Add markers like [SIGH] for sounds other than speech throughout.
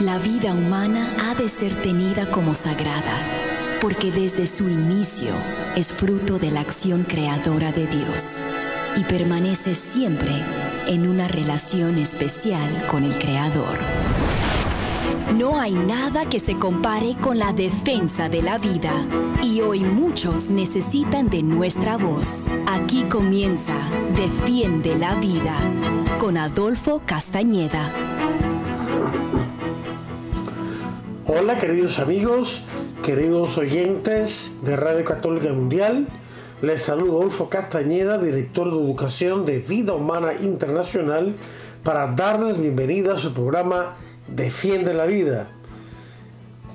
La vida humana ha de ser tenida como sagrada, porque desde su inicio es fruto de la acción creadora de Dios y permanece siempre en una relación especial con el Creador. No hay nada que se compare con la defensa de la vida y hoy muchos necesitan de nuestra voz. Aquí comienza Defiende la Vida con Adolfo Castañeda. Hola queridos amigos, queridos oyentes de Radio Católica Mundial. Les saludo Adolfo Castañeda, director de Educación de Vida Humana Internacional, para darles bienvenida a su programa Defiende la Vida.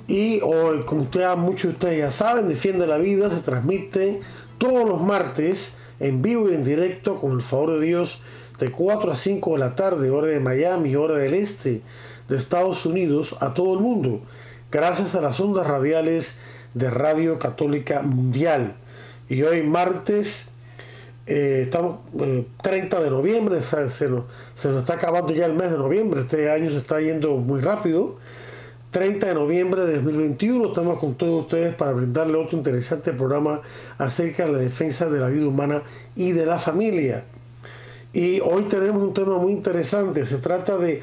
Y hoy, como ustedes, muchos de ustedes ya saben, Defiende la Vida se transmite todos los martes en vivo y en directo con el favor de Dios de 4 a 5 de la tarde, hora de Miami, hora del este de Estados Unidos, a todo el mundo, gracias a las ondas radiales de Radio Católica Mundial. Y hoy martes, eh, estamos 30 eh, de noviembre, se nos, se nos está acabando ya el mes de noviembre, este año se está yendo muy rápido. 30 de noviembre de 2021. Estamos con todos ustedes para brindarle otro interesante programa acerca de la defensa de la vida humana y de la familia. Y hoy tenemos un tema muy interesante. Se trata de,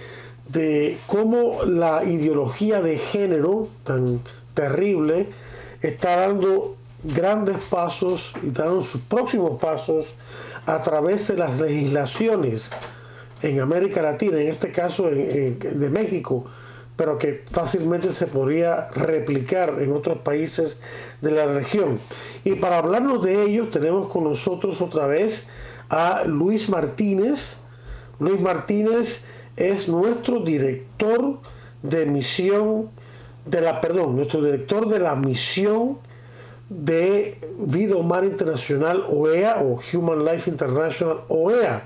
de cómo la ideología de género tan terrible está dando grandes pasos y dando sus próximos pasos a través de las legislaciones en América Latina, en este caso de México, pero que fácilmente se podría replicar en otros países de la región. Y para hablarnos de ello tenemos con nosotros otra vez a Luis Martínez. Luis Martínez es nuestro director de misión de la, perdón, nuestro director de la misión de Vida Humana Internacional OEA o Human Life International OEA.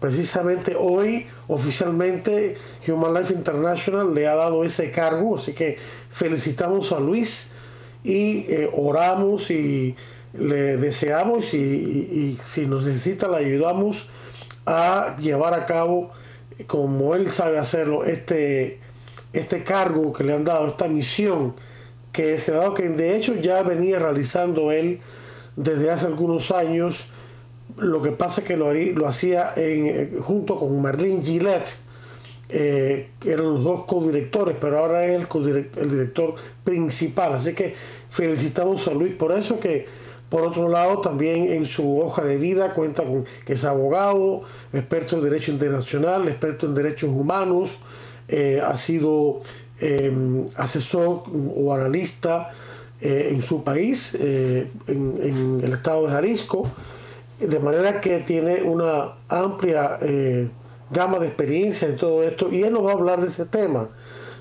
Precisamente hoy oficialmente Human Life International le ha dado ese cargo, así que felicitamos a Luis y eh, oramos y le deseamos y, si nos necesita le ayudamos a llevar a cabo como él sabe hacerlo este, este cargo que le han dado, esta misión que se ha dado, que de hecho ya venía realizando él desde hace algunos años. Lo que pasa es que lo, lo hacía eh, junto con Marlene Gillette, eh, eran los dos codirectores, pero ahora es el, el director principal. Así que felicitamos a Luis por eso que, por otro lado, también en su hoja de vida cuenta con que es abogado, experto en derecho internacional, experto en derechos humanos, eh, ha sido Em, asesor o analista eh, en su país, eh, en, el estado de Jalisco, de manera que tiene una amplia gama de experiencia en todo esto y él nos va a hablar de ese tema,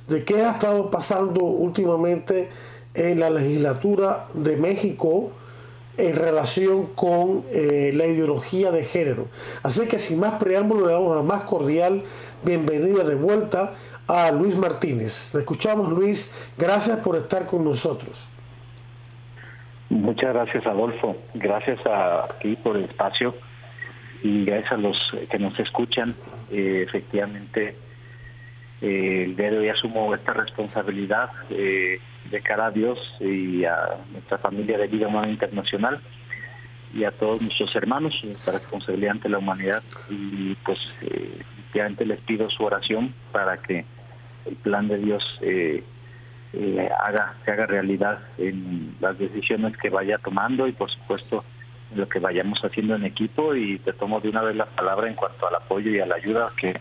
de qué ha estado pasando últimamente en la legislatura de México en relación con la ideología de género. Así que sin más preámbulo le damos la más cordial bienvenida de vuelta a Luis Martínez. escuchamos Luis, gracias por estar con nosotros. Muchas gracias Adolfo, gracias a ti por el espacio y gracias a los que nos escuchan. Eh, efectivamente, eh, el día de hoy asumo esta responsabilidad eh, de cara a Dios y a nuestra familia de vida humana internacional y a todos nuestros hermanos, esta responsabilidad ante la humanidad. Y pues efectivamente les pido su oración para que el plan de Dios eh, eh, haga se haga realidad en las decisiones que vaya tomando y por supuesto en lo que vayamos haciendo en equipo. Y te tomo de una vez la palabra en cuanto al apoyo y a la ayuda que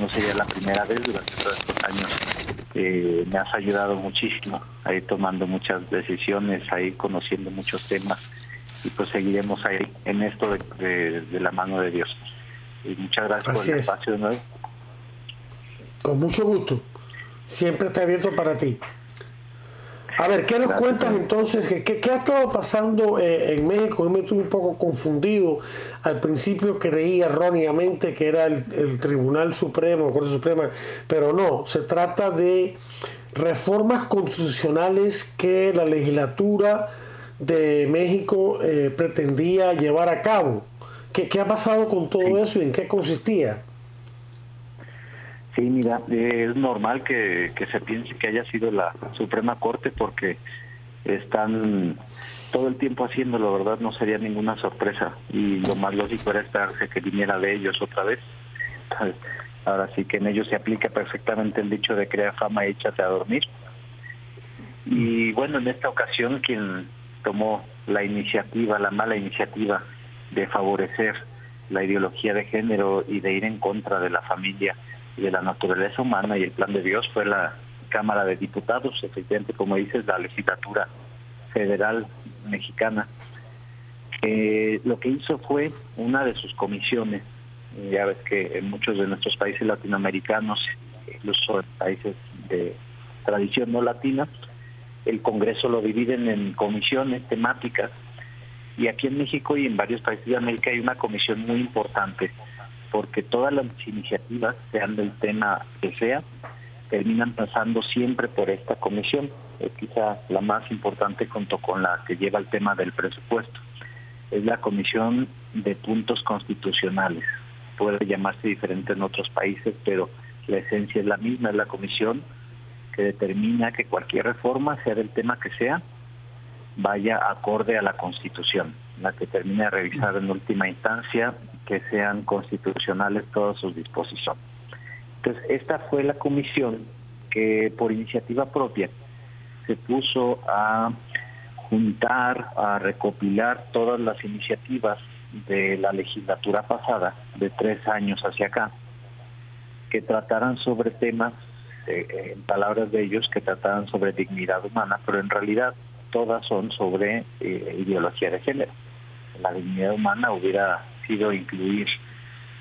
no sería la primera vez durante todos estos años eh, me has ayudado muchísimo ahí tomando muchas decisiones ahí conociendo muchos temas y pues seguiremos ahí en esto de, la mano de Dios. Y muchas gracias por el espacio de nuevo. Con mucho gusto. Siempre está abierto para ti. A ver, ¿qué nos cuentas entonces? ¿Qué, qué, ha estado pasando eh, en México? Yo me estuve un poco confundido. Al principio creí erróneamente que era el, Tribunal Supremo, Corte Suprema, pero no, se trata de reformas constitucionales que la legislatura de México eh, pretendía llevar a cabo. ¿Qué, ¿Qué, ha pasado con todo eso y en qué consistía? Sí, mira, es normal que, que se piense que haya sido la Suprema Corte porque están todo el tiempo haciéndolo, ¿verdad? No sería ninguna sorpresa y lo más lógico era esperarse que viniera de ellos otra vez. [LAUGHS] ahora sí que en ellos se aplica perfectamente el dicho de crea fama y échate a dormir. Y bueno, en esta ocasión quien tomó la iniciativa, la mala iniciativa de favorecer la ideología de género y de ir en contra de la familia de la naturaleza humana y el plan de Dios fue la Cámara de Diputados, efectivamente, como dices, la legislatura federal mexicana. lo que hizo fue una de sus comisiones, ya ves que en muchos de nuestros países latinoamericanos, incluso en países de tradición no latina, el Congreso lo dividen en comisiones temáticas y aquí en México y en varios países de América hay una comisión muy importante porque todas las iniciativas, sean del tema que sea, terminan pasando siempre por esta comisión. Es quizá la más importante junto con la que lleva el tema del presupuesto. Es la comisión de puntos constitucionales. Puede llamarse diferente en otros países, pero la esencia es la misma, es la comisión que determina que cualquier reforma, sea del tema que sea, vaya acorde a la Constitución, la que termine de revisar en última instancia que sean constitucionales todas sus disposiciones. Entonces, esta fue la comisión que por iniciativa propia se puso a juntar, a recopilar todas las iniciativas de la legislatura pasada, de tres años hacia acá, que trataran sobre temas, eh, en palabras de ellos, que trataran sobre dignidad humana, pero en realidad todas son sobre eh, ideología de género. La dignidad humana hubiera sido incluir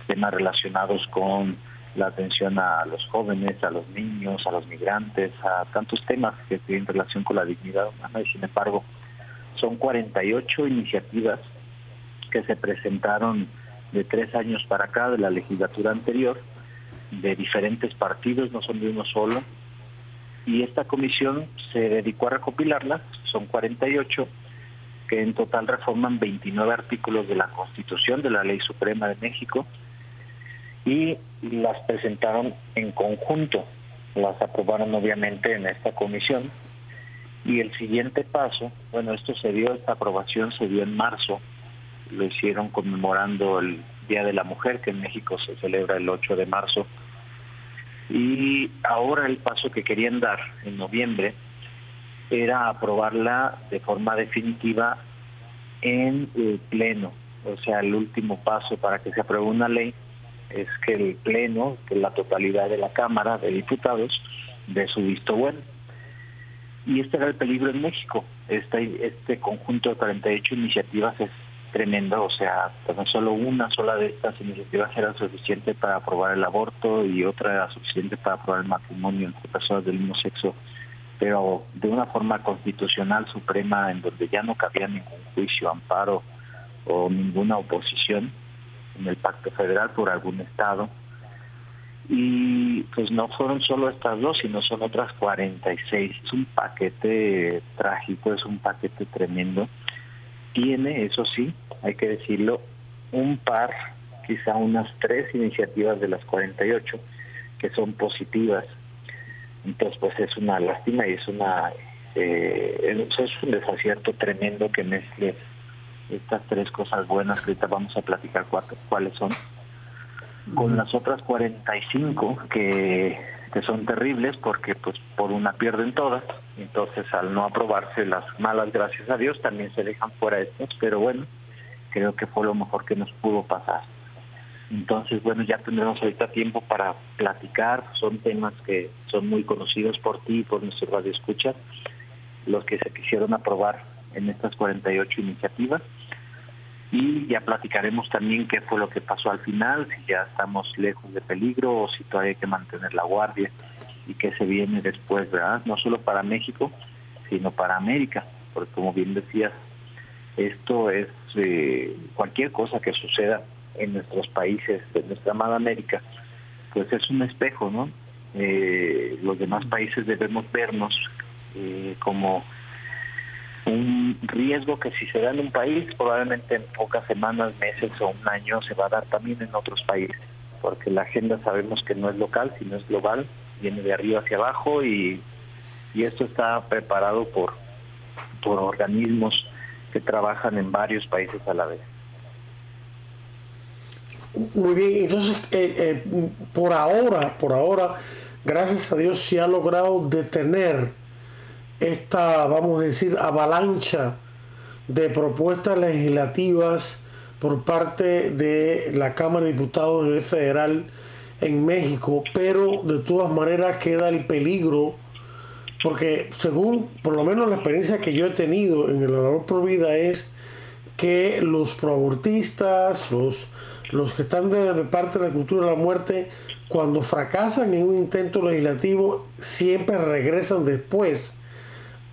temas relacionados con la atención a los jóvenes, a los niños, a los migrantes, a tantos temas que tienen relación con la dignidad humana. Y sin embargo son 48 iniciativas que se presentaron de tres años para acá de la legislatura anterior, de diferentes partidos, no son de uno solo, y esta comisión se dedicó a recopilarlas, son 48, que en total reforman 29 artículos de la Constitución, de la Ley Suprema de México, y las presentaron en conjunto, las aprobaron obviamente en esta comisión, y el siguiente paso, bueno, esto se dio, esta aprobación se dio en marzo, lo hicieron conmemorando el Día de la Mujer, que en México se celebra el 8 de marzo, y ahora el paso que querían dar en noviembre era aprobarla de forma definitiva en el Pleno. O sea, el último paso para que se apruebe una ley es que el Pleno, que la totalidad de la Cámara de Diputados, dé su visto bueno. Y este era el peligro en México. Este, este conjunto de 48 iniciativas es tremendo, o sea, tan solo una sola de estas iniciativas era suficiente para aprobar el aborto y otra era suficiente para aprobar el matrimonio entre personas del mismo sexo, pero de una forma constitucional suprema en donde ya no cabía ningún juicio, amparo o ninguna oposición en el pacto federal por algún estado. Y pues no fueron solo estas dos, sino son otras 46. Es un paquete trágico, es un paquete tremendo tiene, eso sí, hay que decirlo, un par, quizá unas tres iniciativas de las 48 que son positivas. Entonces, pues es una lástima y es una eh, es un desacierto tremendo que mezcle estas tres cosas buenas que ahorita vamos a platicar cuatro, cuáles son, con las otras 45 que que son terribles porque pues por una pierden todas, entonces al no aprobarse las malas gracias a Dios también se dejan fuera estas, pero bueno, creo que fue lo mejor que nos pudo pasar. Entonces, bueno, ya tendremos ahorita tiempo para platicar, son temas que son muy conocidos por ti y por nuestro radio escucha, los que se quisieron aprobar en estas 48 iniciativas y ya platicaremos también qué fue lo que pasó al final, si ya estamos lejos de peligro o si todavía hay que mantener la guardia y qué se viene después, ¿verdad? No solo para México, sino para América, porque como bien decías, esto es eh, cualquier cosa que suceda en nuestros países, de nuestra amada América, pues es un espejo, ¿no? Eh, los demás países debemos vernos eh, como un riesgo que si se da en un país, probablemente en pocas semanas, meses o un año se va a dar también en otros países. porque la agenda sabemos que no es local, sino es global, viene de arriba hacia abajo y, y esto está preparado por, por organismos que trabajan en varios países a la vez. Muy bien, entonces eh, eh, por ahora, por ahora, gracias a Dios se ha logrado detener esta, vamos a decir, avalancha de propuestas legislativas por parte de la Cámara de Diputados federal en México, pero de todas maneras queda el peligro, porque según por lo menos la experiencia que yo he tenido en el labor por vida es que los proabortistas, los, los que están de, parte de la cultura de la muerte, cuando fracasan en un intento legislativo, siempre regresan después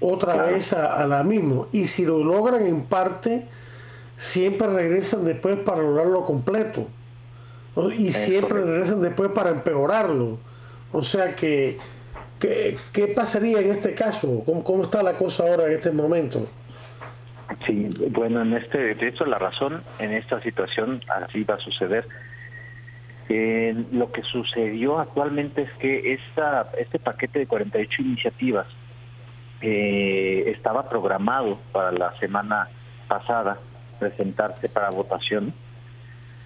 otra vez a, la misma. Y si lo logran en parte, siempre regresan después para lograrlo completo. Y siempre regresan después para empeorarlo. O sea que, ¿qué pasaría en este caso? ¿Cómo, ¿Cómo está la cosa ahora en este momento? Sí, bueno, en este, de hecho la razón en esta situación así va a suceder. Eh, lo que sucedió actualmente es que esta, este paquete de 48 iniciativas eh, estaba programado para la semana pasada presentarse para votación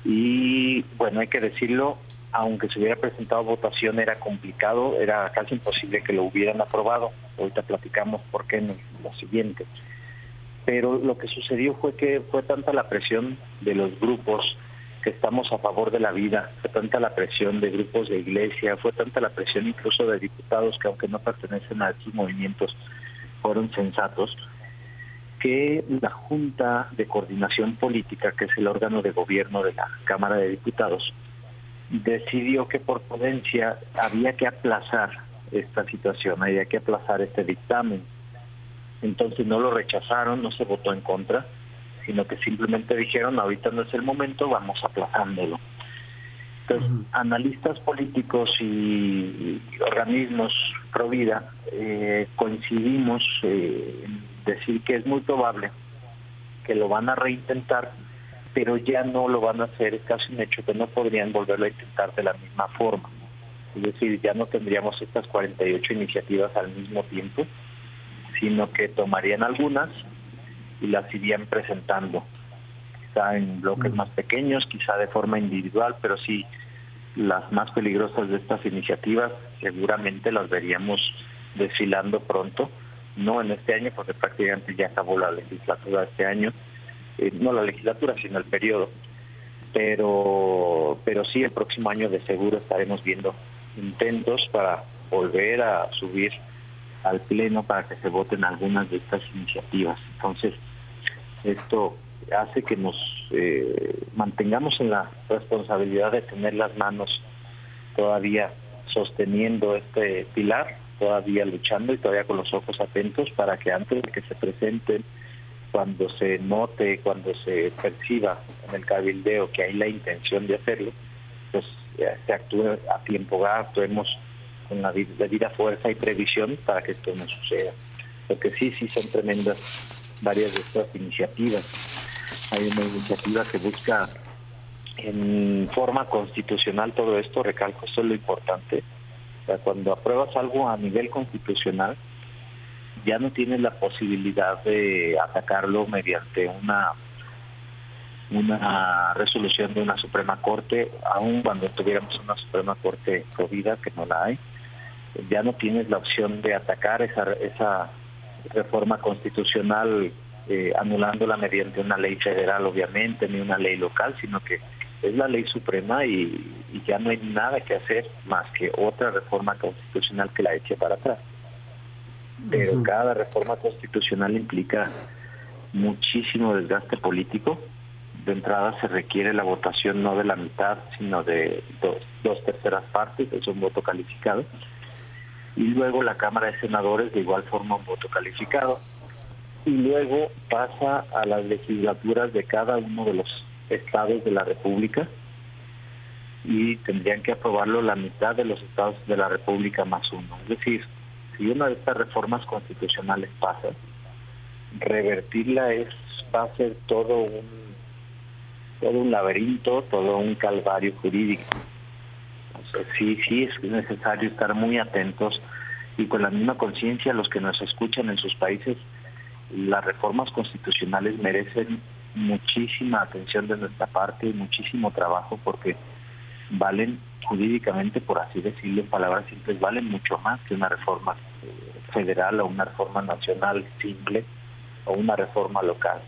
y bueno, hay que decirlo, aunque se hubiera presentado votación era complicado, era casi imposible que lo hubieran aprobado. Ahorita platicamos por qué en lo siguiente. Pero lo que sucedió fue que fue tanta la presión de los grupos que estamos a favor de la vida, fue tanta la presión de grupos de iglesia, fue tanta la presión incluso de diputados que aunque no pertenecen a estos movimientos, fueron sensatos, que la Junta de Coordinación Política, que es el órgano de gobierno de la Cámara de Diputados, decidió que por prudencia había que aplazar esta situación, había que aplazar este dictamen. Entonces no lo rechazaron, no se votó en contra, sino que simplemente dijeron, ahorita no es el momento, vamos aplazándolo. Entonces, analistas políticos y, organismos pro vida eh, coincidimos eh, en decir que es muy probable que lo van a reintentar, pero ya no lo van a hacer, es casi un hecho que no podrían volverlo a intentar de la misma forma. Es decir, ya no tendríamos estas 48 iniciativas al mismo tiempo, sino que tomarían algunas y las irían presentando. Quizá en bloques más pequeños, quizá de forma individual, pero sí las más peligrosas de estas iniciativas seguramente las veríamos desfilando pronto, no en este año porque prácticamente ya acabó la legislatura este año, eh, no la legislatura sino el periodo, pero pero sí el próximo año de seguro estaremos viendo intentos para volver a subir al pleno para que se voten algunas de estas iniciativas. Entonces, esto hace que nos eh, mantengamos en la responsabilidad de tener las manos todavía sosteniendo este pilar, todavía luchando y todavía con los ojos atentos para que antes de que se presenten, cuando se note, cuando se perciba en el cabildeo que hay la intención de hacerlo, pues se actúe a tiempo, actuemos con la debida fuerza y previsión para que esto no suceda. Porque sí, sí son tremendas varias de estas iniciativas hay una iniciativa que busca en forma constitucional todo esto, recalco, esto es lo importante. cuando apruebas algo a nivel constitucional, ya no tienes la posibilidad de atacarlo mediante una una resolución de una Suprema Corte, aun cuando tuviéramos una Suprema Corte provida, que no la hay, ya no tienes la opción de atacar esa, esa reforma constitucional eh, anulándola mediante una ley federal, obviamente, ni una ley local, sino que es la ley suprema y, ya no hay nada que hacer más que otra reforma constitucional que la eche para atrás. Pero cada reforma constitucional implica muchísimo desgaste político. De entrada se requiere la votación no de la mitad, sino de dos, dos terceras partes, es un voto calificado. Y luego la Cámara de Senadores de igual forma un voto calificado y luego pasa a las legislaturas de cada uno de los estados de la República y tendrían que aprobarlo la mitad de los estados de la República más uno. Es decir, si una de estas reformas constitucionales pasa, revertirla es va a ser todo un todo un laberinto, todo un calvario jurídico. Sí, sí es necesario estar muy atentos y con la misma conciencia los que nos escuchan en sus países, las reformas constitucionales merecen muchísima atención de nuestra parte y muchísimo trabajo porque valen jurídicamente, por así decirlo, palabras simples, valen mucho más que una reforma eh, federal o una reforma nacional simple o una reforma local.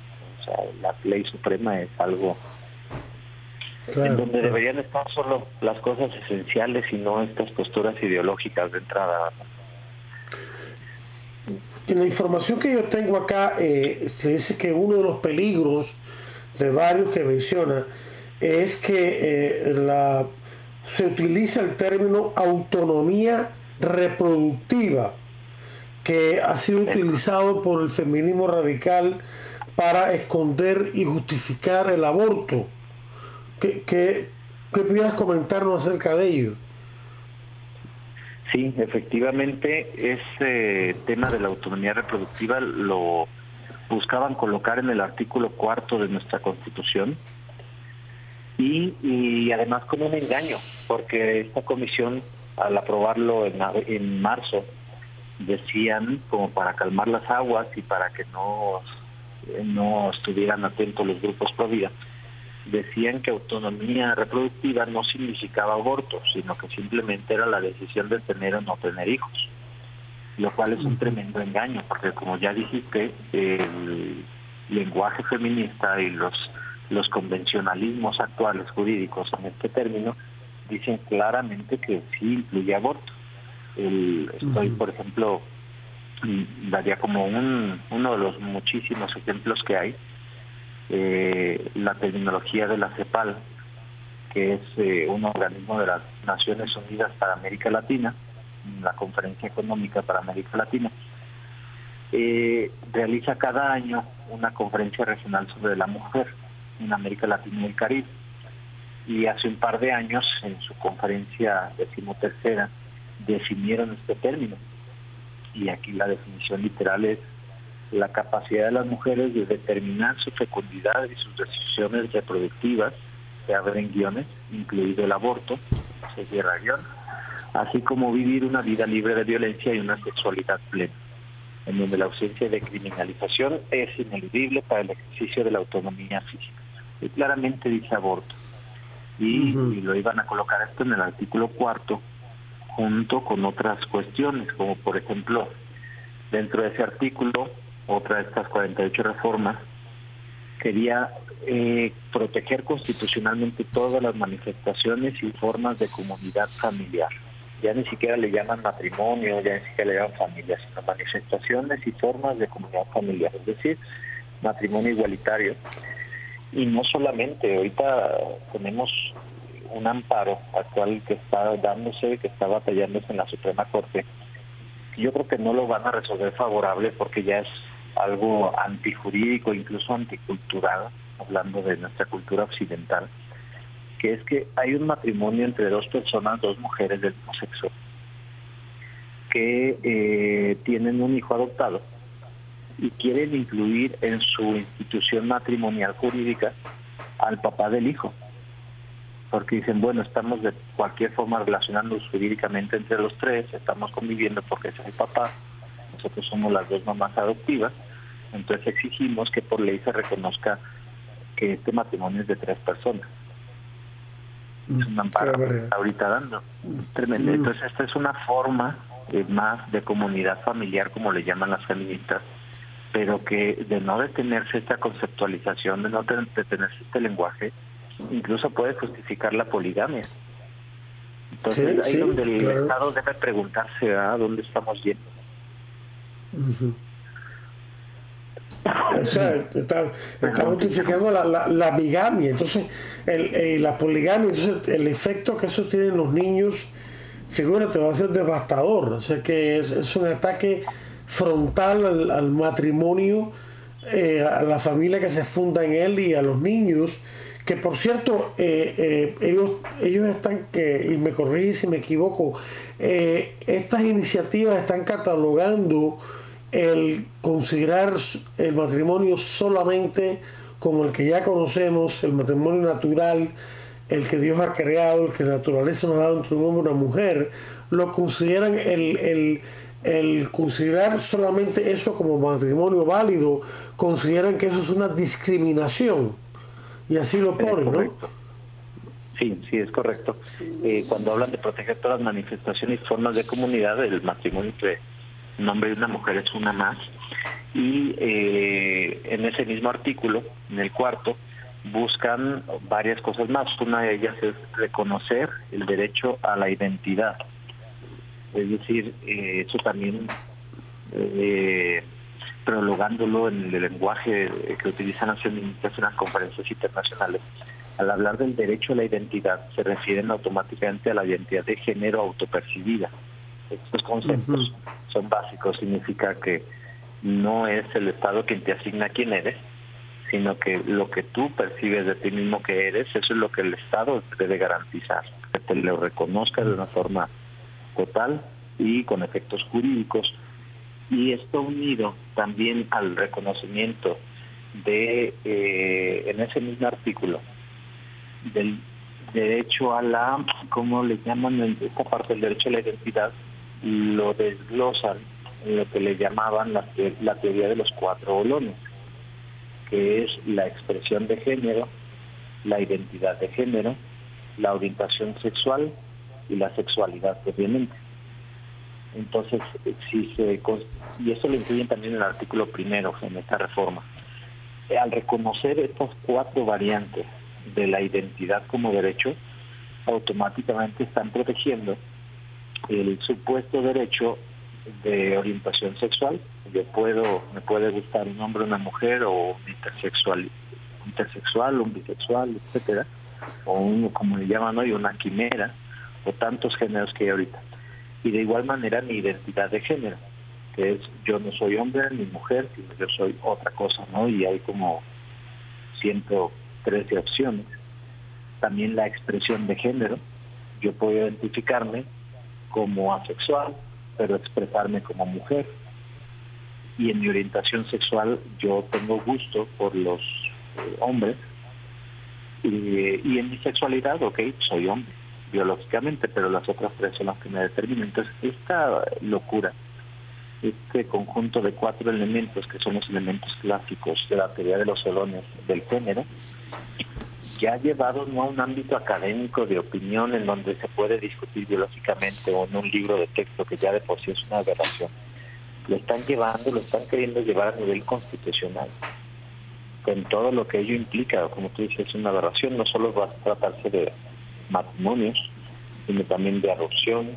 O sea, la ley suprema es algo en donde deberían estar solo las cosas esenciales y no estas posturas ideológicas de entrada. En la información que yo tengo acá, eh, se dice que uno de los peligros de varios que menciona es que eh, la, se utiliza el término autonomía reproductiva, que ha sido utilizado por el feminismo radical para esconder y justificar el aborto. ¿Qué, qué, pudieras comentarnos acerca de ello? Sí, efectivamente, ese tema de la autonomía reproductiva lo buscaban colocar en el artículo cuarto de nuestra Constitución y, y además como un engaño, porque esta comisión, al aprobarlo en, en marzo, decían como para calmar las aguas y para que no, no estuvieran atentos los grupos pro vida, decían que autonomía reproductiva no significaba aborto, sino que simplemente era la decisión de tener o no tener hijos, lo cual es un tremendo engaño, porque como ya dijiste, el lenguaje feminista y los, los convencionalismos actuales jurídicos en este término dicen claramente que sí incluye aborto. El, estoy, por ejemplo, daría como un, uno de los muchísimos ejemplos que hay, eh, la terminología de la CEPAL, que es eh, un organismo de las Naciones Unidas para América Latina, la Conferencia Económica para América Latina, eh, realiza cada año una conferencia regional sobre la mujer en América Latina y el Caribe. Y hace un par de años, en su conferencia decimotercera, definieron este término. Y aquí la definición literal es la capacidad de las mujeres de determinar su fecundidad y sus decisiones reproductivas, se abren guiones, incluido el aborto, se cierra guion, así como vivir una vida libre de violencia y una sexualidad plena, en donde la ausencia de criminalización es ineludible para el ejercicio de la autonomía física. Y claramente dice aborto. Y, y lo iban a colocar esto en el artículo cuarto, junto con otras cuestiones, como por ejemplo, dentro de ese artículo otra de estas 48 reformas, quería eh, proteger constitucionalmente todas las manifestaciones y formas de comunidad familiar. Ya ni siquiera le llaman matrimonio, ya ni siquiera le llaman familia, sino manifestaciones y formas de comunidad familiar, es decir, matrimonio igualitario. Y no solamente, ahorita tenemos un amparo actual que está dándose, que está batallándose en la Suprema Corte. Yo creo que no lo van a resolver favorable porque ya es algo antijurídico, incluso anticultural, hablando de nuestra cultura occidental, que es que hay un matrimonio entre dos personas, dos mujeres del mismo sexo, que eh, tienen un hijo adoptado y quieren incluir en su institución matrimonial jurídica al papá del hijo. Porque dicen, bueno, estamos de cualquier forma relacionándonos jurídicamente entre los tres, estamos conviviendo porque es el papá, nosotros somos las dos mamás adoptivas, entonces exigimos que por ley se reconozca que este matrimonio es de tres personas. Es un amparo que está ahorita dando. Tremendo. Mm. Entonces esta es una forma eh, más de comunidad familiar, como le llaman las feministas, pero que de no detenerse esta conceptualización, de no detenerse este lenguaje, incluso puede justificar la poligamia. Entonces ahí donde el Estado debe preguntarse a dónde estamos yendo. O sea, está, justificando la, la, bigamia, entonces el, eh, la poligamia, entonces el efecto que eso tiene en los niños, figúrate, va a ser devastador. O sea que es, un ataque frontal al, matrimonio, eh, a la familia que se funda en él y a los niños. Que por cierto, eh, ellos, ellos están, que, y me corrige si me equivoco, estas iniciativas están catalogando el considerar el matrimonio solamente como el que ya conocemos, el matrimonio natural, el que Dios ha creado, el que la naturaleza nos ha dado entre un hombre y una mujer, lo consideran el, el, considerar solamente eso como matrimonio válido, consideran que eso es una discriminación. Y así lo ponen, ¿no? Sí, sí, es correcto. Eh, cuando hablan de proteger todas las manifestaciones y formas de comunidad, el matrimonio entre un hombre y una mujer es una más. Y eh, en ese mismo artículo, en el cuarto, buscan varias cosas más. Una de ellas es reconocer el derecho a la identidad. Es decir, eh, eso también eh, prologándolo en el lenguaje que utilizan las feministas en las conferencias internacionales, al hablar del derecho a la identidad se refieren automáticamente a la identidad de género autopercibida. Estos conceptos son básicos, significa que no es el Estado quien te asigna quién eres, sino que lo que tú percibes de ti mismo que eres, eso es lo que el Estado debe garantizar, que te lo reconozca de una forma total y con efectos jurídicos. Y esto unido también al reconocimiento de, eh, en ese mismo artículo, del derecho a la, ¿cómo le llaman? Esta parte del derecho a la identidad lo desglosan en lo que le llamaban la, teoría de los cuatro bolones, que es la expresión de género, la identidad de género, la orientación sexual y la sexualidad, obviamente. Entonces, si se, y eso lo incluyen también en el artículo primero, en esta reforma. Al reconocer estas cuatro variantes de la identidad como derecho, automáticamente están protegiendo el supuesto derecho de orientación sexual. Yo puedo, me puede gustar un hombre una mujer o un intersexual, intersexual, un bisexual, etcétera, o un, como le llaman hoy, una quimera, o tantos géneros que hay ahorita. Y de igual manera mi identidad de género, que es yo no soy hombre ni mujer, sino yo soy otra cosa, ¿no? Y hay como 113 opciones. También la expresión de género, yo puedo identificarme como asexual, pero expresarme como mujer. Y en mi orientación sexual yo tengo gusto por los eh, hombres. Y, en mi sexualidad, ok, soy hombre, biológicamente, pero las otras tres son las que me determinan. Entonces, esta locura, este conjunto de cuatro elementos que son los elementos clásicos de la teoría de los solones del género, que ha llevado no a un ámbito académico de opinión en donde se puede discutir biológicamente o en un libro de texto que ya de por sí es una aberración. Lo están llevando, lo están queriendo llevar a nivel constitucional, con todo lo que ello implica, como tú dices, es una aberración, no solo va a tratarse de matrimonios, sino también de adopción,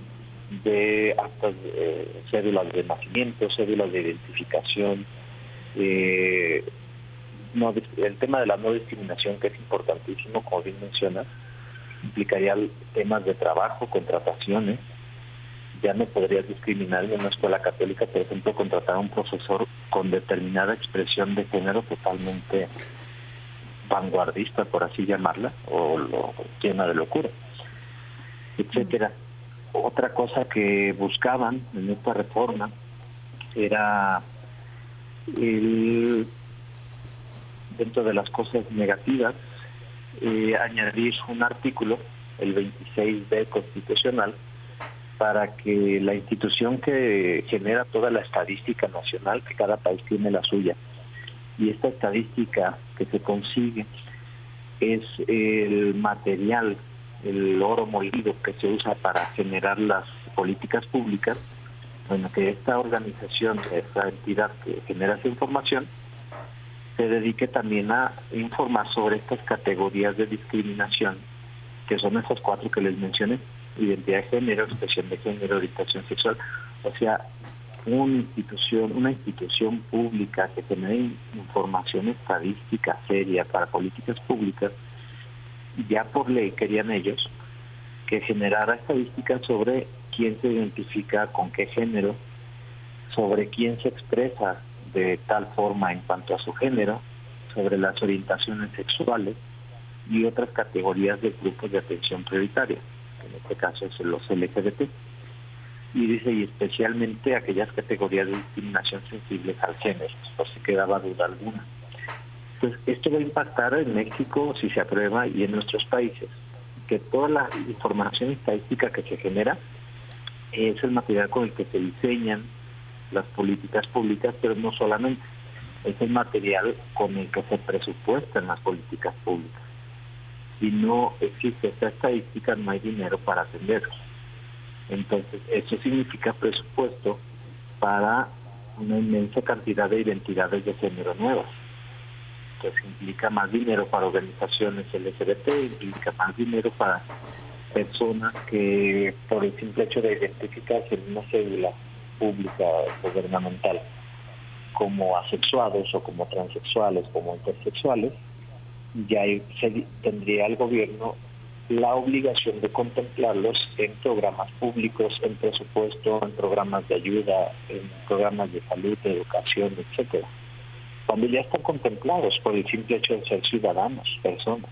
de actas, eh, cédulas de nacimiento, cédulas de identificación, eh, el tema de la no discriminación, que es importantísimo, como bien mencionas, implicaría temas de trabajo, contrataciones. Ya no podrías discriminar en una escuela católica, por ejemplo, contratar a un profesor con determinada expresión de género totalmente vanguardista, por así llamarla, o lo, llena de locura, etcétera. Otra cosa que buscaban en esta reforma era el dentro de las cosas negativas, eh, añadir un artículo, el 26B constitucional, para que la institución que genera toda la estadística nacional, que cada país tiene la suya, y esta estadística que se consigue es el material, el oro molido que se usa para generar las políticas públicas, bueno, que esta organización, esta entidad que genera esa información, se dedique también a informar sobre estas categorías de discriminación, que son esas cuatro que les mencioné, identidad de género, expresión de género, orientación sexual, o sea, una institución, una institución pública que genere información estadística seria para políticas públicas, ya por ley querían ellos que generara estadísticas sobre quién se identifica con qué género, sobre quién se expresa de tal forma en cuanto a su género, sobre las orientaciones sexuales y otras categorías de grupos de atención prioritaria, en este caso es los LGBT. Y dice, y especialmente aquellas categorías de discriminación sensibles al género, por si quedaba duda alguna. Pues esto va a impactar en México si se aprueba y en nuestros países, que toda la información estadística que se genera es el material con el que se diseñan las políticas públicas, pero no solamente, es el material con el que se presupuestan las políticas públicas. Si no existe esta estadística, no hay dinero para atenderlos. Entonces, eso significa presupuesto para una inmensa cantidad de identidades de género nuevas. Entonces, implica más dinero para organizaciones LGBT, implica más dinero para personas que por el simple hecho de identificarse en una cédula pública gubernamental como asexuados o como transexuales, como intersexuales, ya tendría el gobierno la obligación de contemplarlos en programas públicos, en presupuesto, en programas de ayuda, en programas de salud, de educación, etcétera. Cuando ya están contemplados por el simple hecho de ser ciudadanos, personas,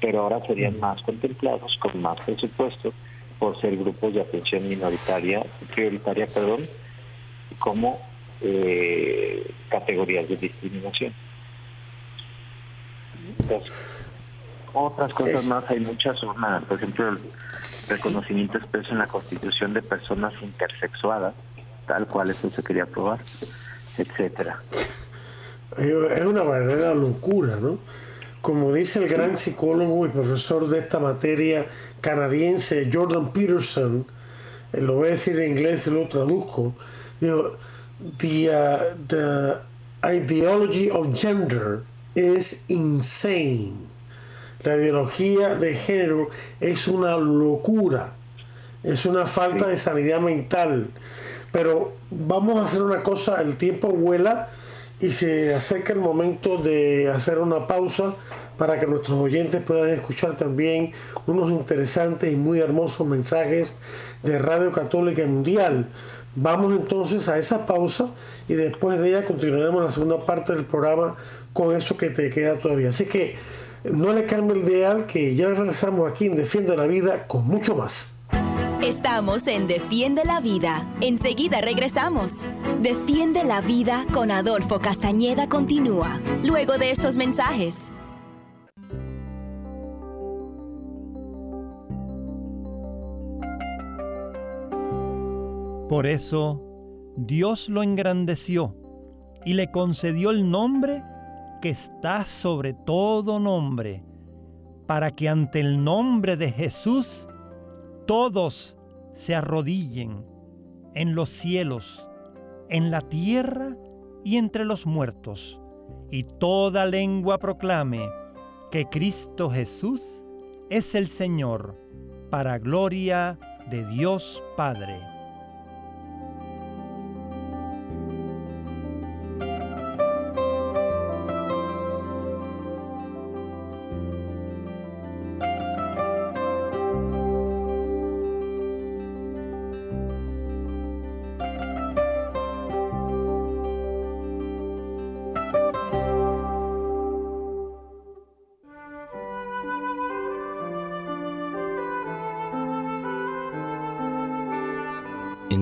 pero ahora serían más contemplados con más presupuesto por ser grupos de atención minoritaria, prioritaria, perdón, como eh, categorías de discriminación. Entonces, otras cosas más, hay muchas, por ejemplo, el reconocimiento expreso en la Constitución de personas intersexuadas, tal cual eso se quería aprobar, etcétera. Es una verdadera locura, ¿no? Como dice el gran psicólogo y profesor de esta materia canadiense Jordan Peterson, eh, lo voy a decir en inglés y lo traduzco, digo, the, uh, the ideology of gender is insane la ideología de género es una locura, es una falta de sanidad mental. Pero vamos a hacer una cosa, el tiempo vuela y se acerca el momento de hacer una pausa para que nuestros oyentes puedan escuchar también unos interesantes y muy hermosos mensajes de Radio Católica Mundial. Vamos entonces a esa pausa y después de ella continuaremos la segunda parte del programa con eso que te queda todavía. Así que no le cambie el ideal que ya regresamos aquí en Defiende la Vida con mucho más. Estamos en Defiende la Vida. Enseguida regresamos. Defiende la Vida con Adolfo Castañeda continúa, luego de estos mensajes. Por eso, Dios lo engrandeció y le concedió el nombre que está sobre todo nombre, para que ante el nombre de Jesús todos se arrodillen en los cielos, en la tierra y entre los muertos, y toda lengua proclame que Cristo Jesús es el Señor, para gloria de Dios Padre.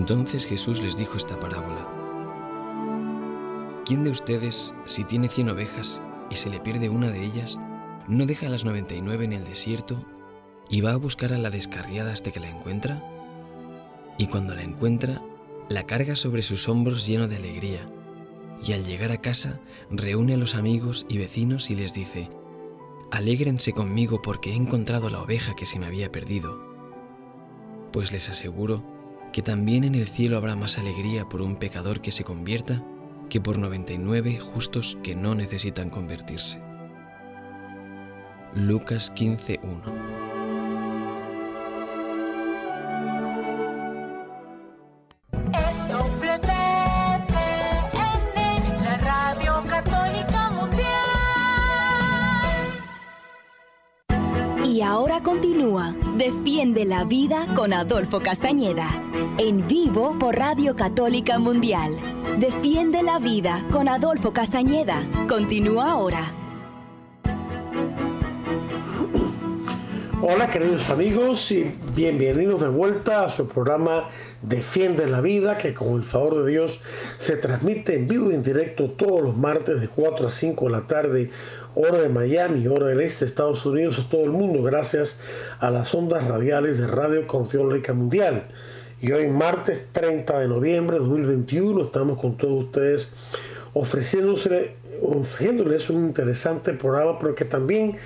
Entonces Jesús les dijo esta parábola. ¿Quién de ustedes, si tiene cien ovejas y se le pierde una de ellas, no deja las noventa y nueve en el desierto y va a buscar a la descarriada hasta que la encuentra? Y cuando la encuentra, la carga sobre sus hombros lleno de alegría, y al llegar a casa reúne a los amigos y vecinos y les dice, Alégrense conmigo porque he encontrado la oveja que se me había perdido. Pues les aseguro que también en el cielo habrá más alegría por un pecador que se convierta que por 99 justos que no necesitan convertirse. Lucas 15.1 Defiende la vida con Adolfo Castañeda. En vivo por Radio Católica Mundial. Defiende la vida con Adolfo Castañeda. Continúa ahora. Hola queridos amigos y bienvenidos de vuelta a su programa Defiende la Vida que con el favor de Dios se transmite en vivo y en directo todos los martes de 4 a 5 de la tarde hora de Miami, hora del este, Estados Unidos, a todo el mundo gracias a las ondas radiales de Radio Católica Mundial. Y hoy martes 30 de noviembre de 2021 estamos con todos ustedes ofreciéndoles, ofreciéndoles un interesante programa pero que también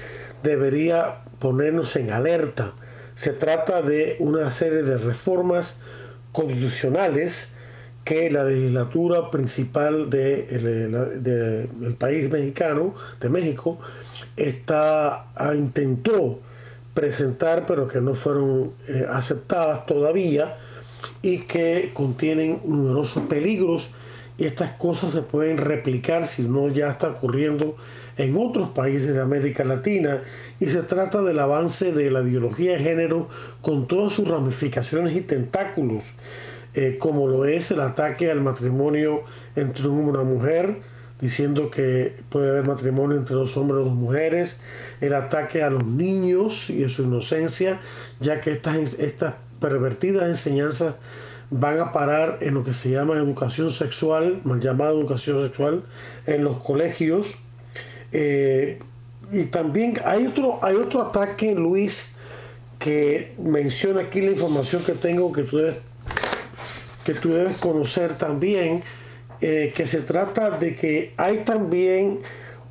debería ponernos en alerta. Se trata de una serie de reformas constitucionales que la legislatura principal del de, país mexicano, de México, está, ah, intentó presentar, pero que no fueron eh, aceptadas todavía y que contienen numerosos peligros estas cosas se pueden replicar si no ya está ocurriendo en otros países de América Latina y se trata del avance de la ideología de género con todas sus ramificaciones y tentáculos, eh, como lo es el ataque al matrimonio entre un hombre y una mujer, diciendo que puede haber matrimonio entre dos hombres o dos mujeres, el ataque a los niños y a su inocencia, ya que estas, estas pervertidas enseñanzas van a parar en lo que se llama educación sexual, mal llamada educación sexual, en los colegios. Eh, y también hay otro, hay otro ataque, Luis, que menciona aquí la información que tengo que tú debes, que tú debes conocer también, eh, que se trata de que hay también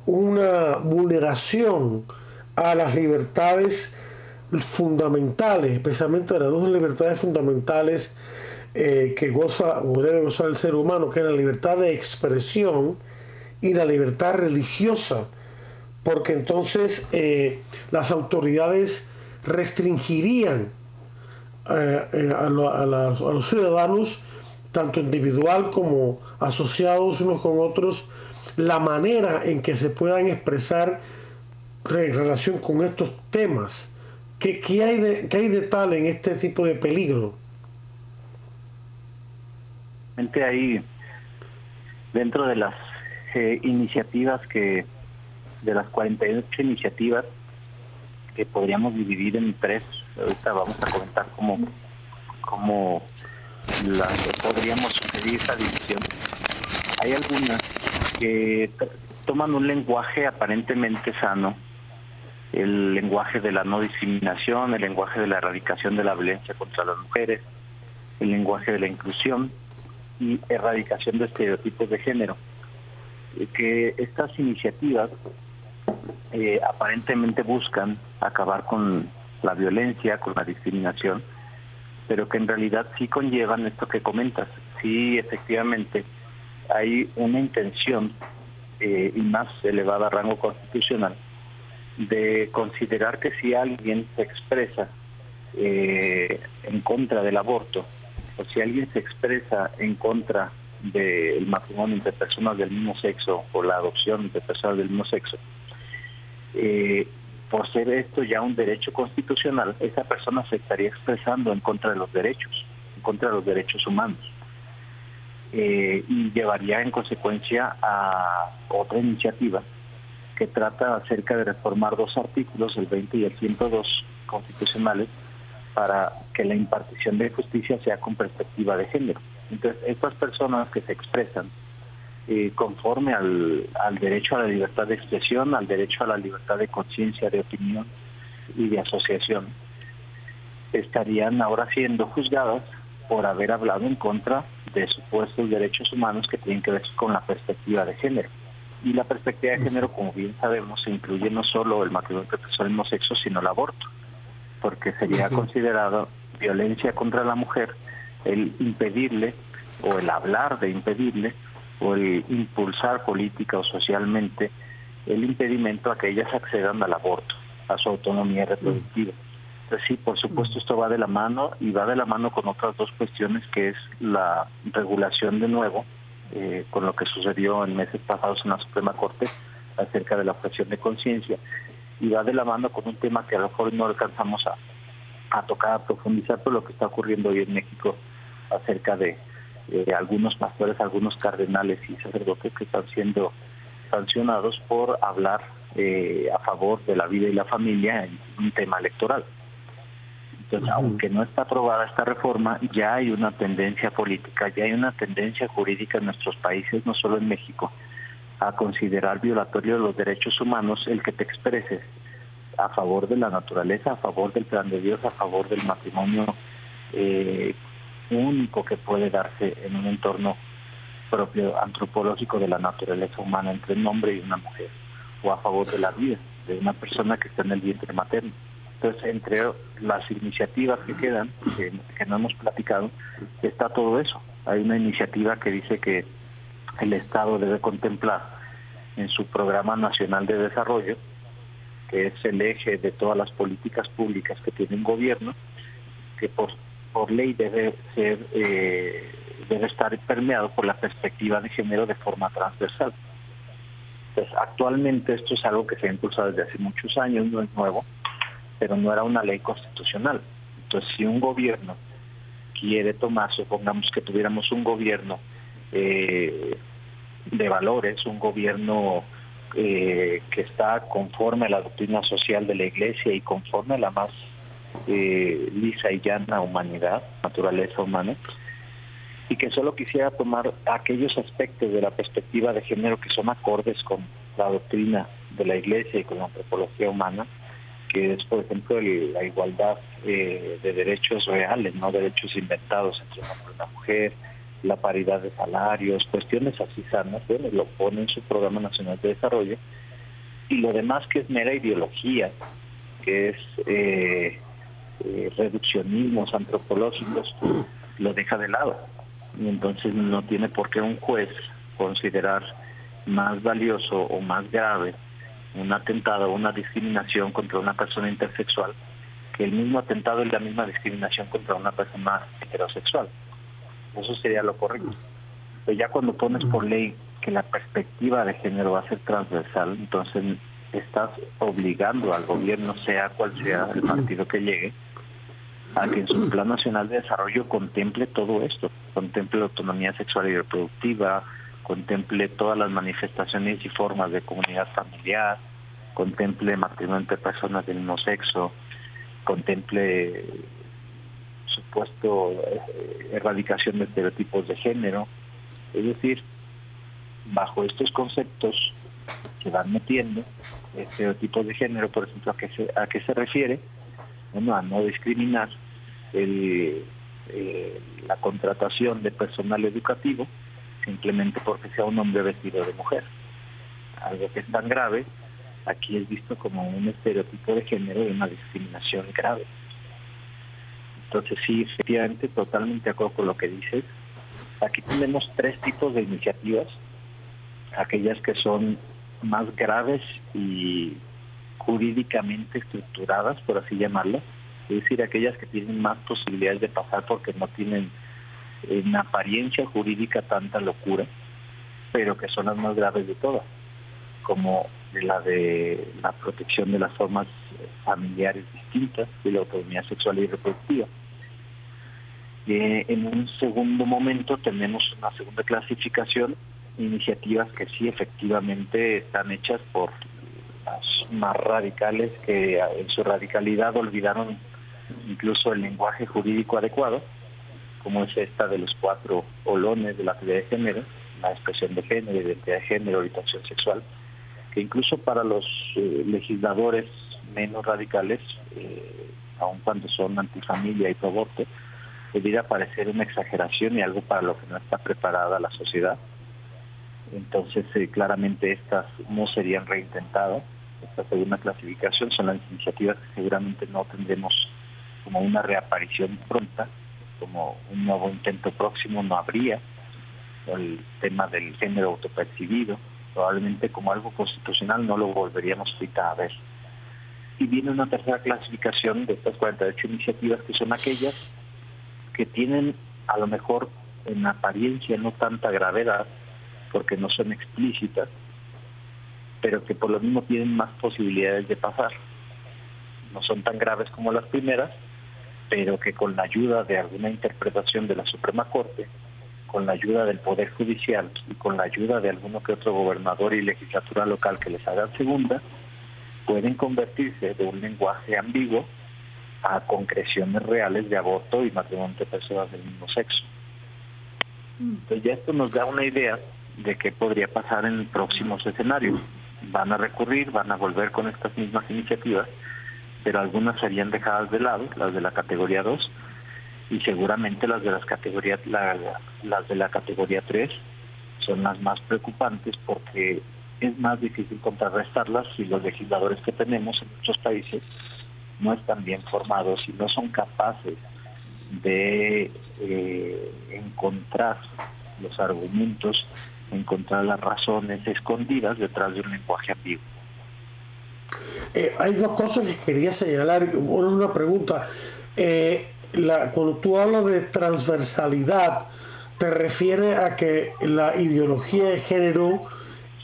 una vulneración a las libertades fundamentales, especialmente a las dos libertades fundamentales eh, que goza o debe gozar el ser humano, que es la libertad de expresión y la libertad religiosa porque entonces eh, las autoridades restringirían eh, eh, a, los ciudadanos, tanto individual como asociados unos con otros, la manera en que se puedan expresar en relación con estos temas. ¿Qué, hay, de, qué hay de tal en este tipo de peligro? Ahí, dentro de las iniciativas que de las 48 iniciativas que podríamos dividir en tres, ahorita vamos a comentar cómo, cómo podríamos sugerir esta división. Hay algunas que toman un lenguaje aparentemente sano, el lenguaje de la no discriminación, el lenguaje de la erradicación de la violencia contra las mujeres, el lenguaje de la inclusión y erradicación de estereotipos de género. Que estas iniciativas eh, aparentemente buscan acabar con la violencia, con la discriminación, pero que en realidad sí conllevan esto que comentas. Sí, efectivamente, hay una intención eh, y más elevada rango constitucional de considerar que si alguien se expresa eh, en contra del aborto o si alguien se expresa en contra del matrimonio entre personas del mismo sexo o la adopción entre personas del mismo sexo, eh, por ser esto ya un derecho constitucional, esa persona se estaría expresando en contra de los derechos, en contra de los derechos humanos. Eh, y llevaría en consecuencia a otra iniciativa que trata acerca de reformar dos artículos, el 20 y el 102 constitucionales, para que la impartición de justicia sea con perspectiva de género. Entonces, estas personas que se expresan eh, conforme al, derecho a la libertad de expresión, al derecho a la libertad de conciencia, de opinión y de asociación, estarían ahora siendo juzgadas por haber hablado en contra de supuestos derechos humanos que tienen que ver con la perspectiva de género. Y la perspectiva de género, como bien sabemos, incluye no solo el matrimonio entre mismo sexo, sino el aborto, porque sería considerado violencia contra la mujer el impedirle o el hablar de impedirle o el impulsar política o socialmente el impedimento a que ellas accedan al aborto, a su autonomía reproductiva. Entonces sí, por supuesto esto va de la mano y va de la mano con otras dos cuestiones que es la regulación de nuevo, eh, con lo que sucedió en meses pasados en la Suprema Corte acerca de la objeción de conciencia y va de la mano con un tema que a lo mejor no alcanzamos a, a tocar, a profundizar, por lo que está ocurriendo hoy en México acerca de eh, algunos pastores, algunos cardenales y sacerdotes que están siendo sancionados por hablar eh, a favor de la vida y la familia en un tema electoral. Entonces, aunque no está aprobada esta reforma, ya hay una tendencia política, ya hay una tendencia jurídica en nuestros países, no solo en México, a considerar violatorio de los derechos humanos el que te expreses a favor de la naturaleza, a favor del plan de Dios, a favor del matrimonio eh, único que puede darse en un entorno propio antropológico de la naturaleza humana entre un hombre y una mujer, o a favor de la vida de una persona que está en el vientre materno. Entonces, entre las iniciativas que quedan, que, no hemos platicado, está todo eso. Hay una iniciativa que dice que el Estado debe contemplar en su Programa Nacional de Desarrollo, que es el eje de todas las políticas públicas que tiene un gobierno, que por, por ley debe ser eh, debe estar permeado por la perspectiva de género de forma transversal. Entonces, actualmente esto es algo que se ha impulsado desde hace muchos años, no es nuevo, pero no era una ley constitucional. Entonces, si un gobierno quiere tomar, supongamos que tuviéramos un gobierno eh, de valores, un gobierno eh, que está conforme a la doctrina social de la Iglesia y conforme a la más eh, lisa y llana humanidad, naturaleza humana, y que solo quisiera tomar aquellos aspectos de la perspectiva de género que son acordes con la doctrina de la Iglesia y con la antropología humana, que es, por ejemplo, la igualdad eh, de derechos reales, no derechos inventados entre un hombre y una mujer, la paridad de salarios, cuestiones así sanas, bueno, lo pone en su Programa Nacional de Desarrollo, y lo demás que es mera ideología, que es eh, eh, reduccionismos antropológicos, lo deja de lado. Y entonces no tiene por qué un juez considerar más valioso o más grave un atentado o una discriminación contra una persona intersexual que el mismo atentado y la misma discriminación contra una persona heterosexual. Eso sería lo correcto. Pero ya cuando pones por ley que la perspectiva de género va a ser transversal, entonces estás obligando al gobierno, sea cual sea el partido que llegue, a que en su Plan Nacional de Desarrollo contemple todo esto, contemple autonomía sexual y reproductiva, contemple todas las manifestaciones y formas de comunidad familiar, contemple matrimonio entre personas del mismo sexo, contemple supuesto eh, erradicación de estereotipos de género. Es decir, bajo estos conceptos se van metiendo estereotipos de género, por ejemplo, ¿a qué se, a qué se refiere? Bueno, a no discriminar el, eh, la contratación de personal educativo simplemente porque sea un hombre vestido de mujer. Algo que es tan grave, aquí es visto como un estereotipo de género y una discriminación grave. Entonces sí, efectivamente, totalmente de acuerdo con lo que dices. Aquí tenemos tres tipos de iniciativas, aquellas que son más graves y jurídicamente estructuradas, por así llamarlas, es decir, aquellas que tienen más posibilidades de pasar porque no tienen en apariencia jurídica tanta locura, pero que son las más graves de todas, como la de la protección de las formas familiares distintas y la autonomía sexual y reproductiva. Eh, en un segundo momento tenemos una segunda clasificación, iniciativas que sí efectivamente están hechas por las más radicales que en su radicalidad olvidaron incluso el lenguaje jurídico adecuado como es esta de los cuatro olones de la teoría de género, la expresión de género, identidad de género, orientación sexual, que incluso para los eh, legisladores menos radicales, eh, aun cuando son antifamilia y pro aborto, debería parecer una exageración y algo para lo que no está preparada la sociedad. Entonces, eh, claramente estas no serían reintentadas. Esta segunda clasificación son las iniciativas que seguramente no tendremos como una reaparición pronta, como un nuevo intento próximo no habría, el tema del género autopercibido, probablemente como algo constitucional no lo volveríamos ahorita a ver. Y viene una tercera clasificación de estas 48 iniciativas que son aquellas que tienen a lo mejor en apariencia no tanta gravedad, porque no son explícitas, pero que por lo mismo tienen más posibilidades de pasar. No son tan graves como las primeras, pero que con la ayuda de alguna interpretación de la Suprema Corte, con la ayuda del Poder Judicial y con la ayuda de alguno que otro gobernador y legislatura local que les hagan segunda, pueden convertirse de un lenguaje ambiguo a concreciones reales de aborto y matrimonio de personas del mismo sexo. Entonces ya esto nos da una idea de qué podría pasar en próximos escenarios. Van a recurrir, van a volver con estas mismas iniciativas, pero algunas serían dejadas de lado, las de la categoría 2, y seguramente las de las categorías las de la categoría 3 son las más preocupantes porque es más difícil contrarrestarlas si los legisladores que tenemos en muchos países no están bien formados y no son capaces de eh, encontrar los argumentos, encontrar las razones escondidas detrás de un lenguaje ambiguo. Eh, hay dos cosas que quería señalar. Una, pregunta. Eh, cuando tú hablas de transversalidad, te refiere a que la ideología de género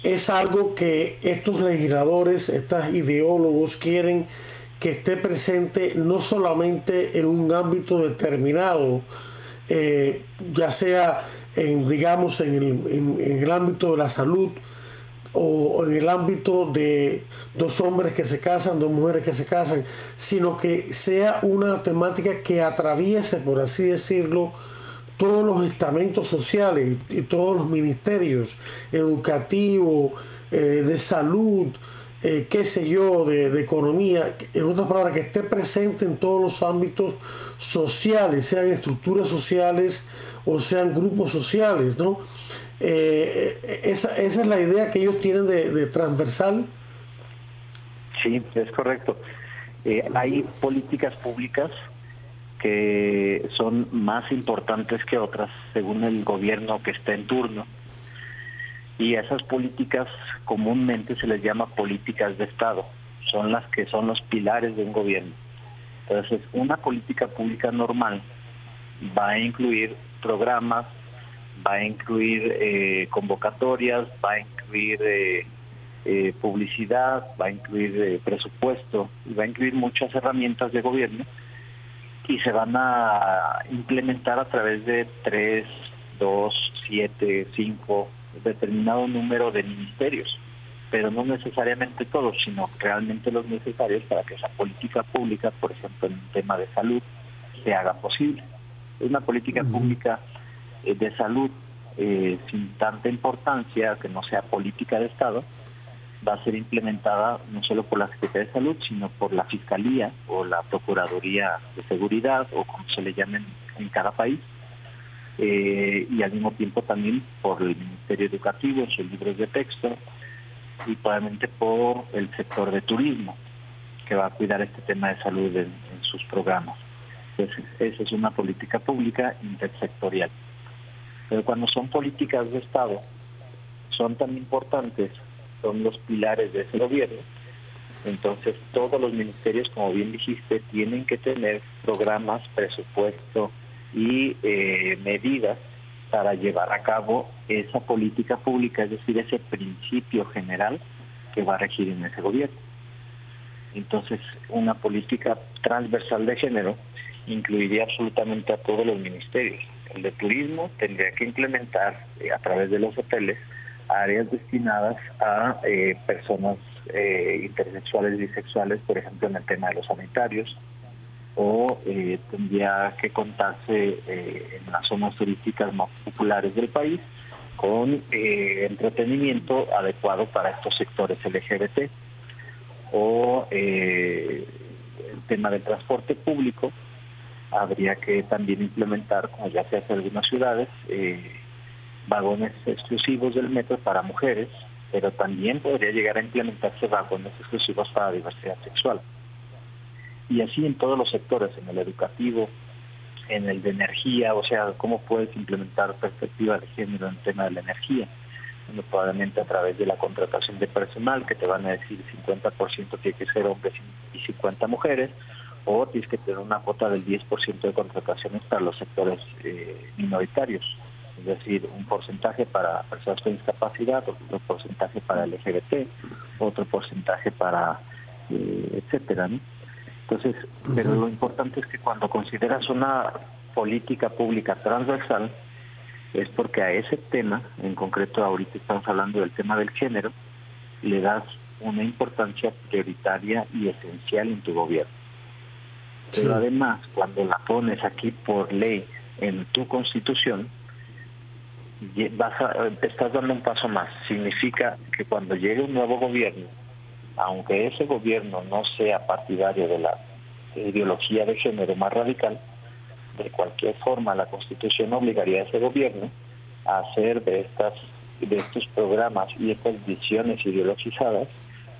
es algo que estos legisladores, estos ideólogos quieren que esté presente no solamente en un ámbito determinado, eh, ya sea en, digamos, en el, en el ámbito de la salud, o en el ámbito de dos hombres que se casan, dos mujeres que se casan, sino que sea una temática que atraviese, por así decirlo, todos los estamentos sociales y todos los ministerios educativos, eh, de salud, eh, qué sé yo, de, economía, en otras palabras, que esté presente en todos los ámbitos sociales, sean estructuras sociales o sean grupos sociales, ¿no? Eh, esa, esa, es la idea que ellos tienen de, transversal. Sí, es correcto. hay políticas públicas que son más importantes que otras según el gobierno que está en turno. Y esas políticas comúnmente se les llama políticas de Estado, son las que son los pilares de un gobierno. Entonces, una política pública normal va a incluir programas, va a incluir eh, convocatorias, va a incluir eh, eh, publicidad, va a incluir presupuesto y va a incluir muchas herramientas de gobierno y se van a implementar a través de tres, dos, siete, cinco, determinado número de ministerios, pero no necesariamente todos, sino realmente los necesarios para que esa política pública, por ejemplo en un tema de salud, se haga posible. Una política pública eh, de salud eh, sin tanta importancia, que no sea política de Estado, va a ser implementada no solo por la Secretaría de Salud, sino por la Fiscalía o la Procuraduría de Seguridad o como se le llamen en cada país, eh, y al mismo tiempo también por el Ministerio Educativo en sus libros de texto y probablemente por el sector de turismo, que va a cuidar este tema de salud en, en sus programas. Entonces, esa es una política pública intersectorial. Pero cuando son políticas de Estado, son tan importantes son los pilares de ese gobierno. Entonces, todos los ministerios, como bien dijiste, tienen que tener programas, presupuesto y eh, medidas para llevar a cabo esa política pública, es decir, ese principio general que va a regir en ese gobierno. Entonces, una política transversal de género incluiría absolutamente a todos los ministerios. El de turismo tendría que implementar eh, a través de los hoteles áreas destinadas a eh, personas eh, intersexuales bisexuales, por ejemplo, en el tema de los sanitarios, o eh, tendría que contarse en las zonas turísticas más populares del país con entretenimiento adecuado para estos sectores LGBT, o el tema del transporte público, habría que también implementar, como ya se hace en algunas ciudades, vagones exclusivos del metro para mujeres, pero también podría llegar a implementarse vagones exclusivos para diversidad sexual. Y así en todos los sectores, en el educativo, en el de energía, o sea, cómo puedes implementar perspectiva de género en el tema de la energía. Bueno, probablemente a través de la contratación de personal, que te van a decir 50% tiene que ser hombres y 50 mujeres, o tienes que tener una cuota del 10% de contrataciones para los sectores eh, minoritarios es decir, un porcentaje para personas con discapacidad, otro porcentaje para LGBT, otro porcentaje para eh, etcétera. Entonces, pero lo importante es que cuando consideras una política pública transversal, es porque a ese tema, en concreto ahorita estamos hablando del tema del género, le das una importancia prioritaria y esencial en tu gobierno. Pero además, cuando la pones aquí por ley en tu constitución, vas estás dando un paso más. Significa que cuando llegue un nuevo gobierno, aunque ese gobierno no sea partidario de la ideología de género más radical, de cualquier forma la Constitución obligaría a ese gobierno a hacer de estas de estos programas y estas visiones ideologizadas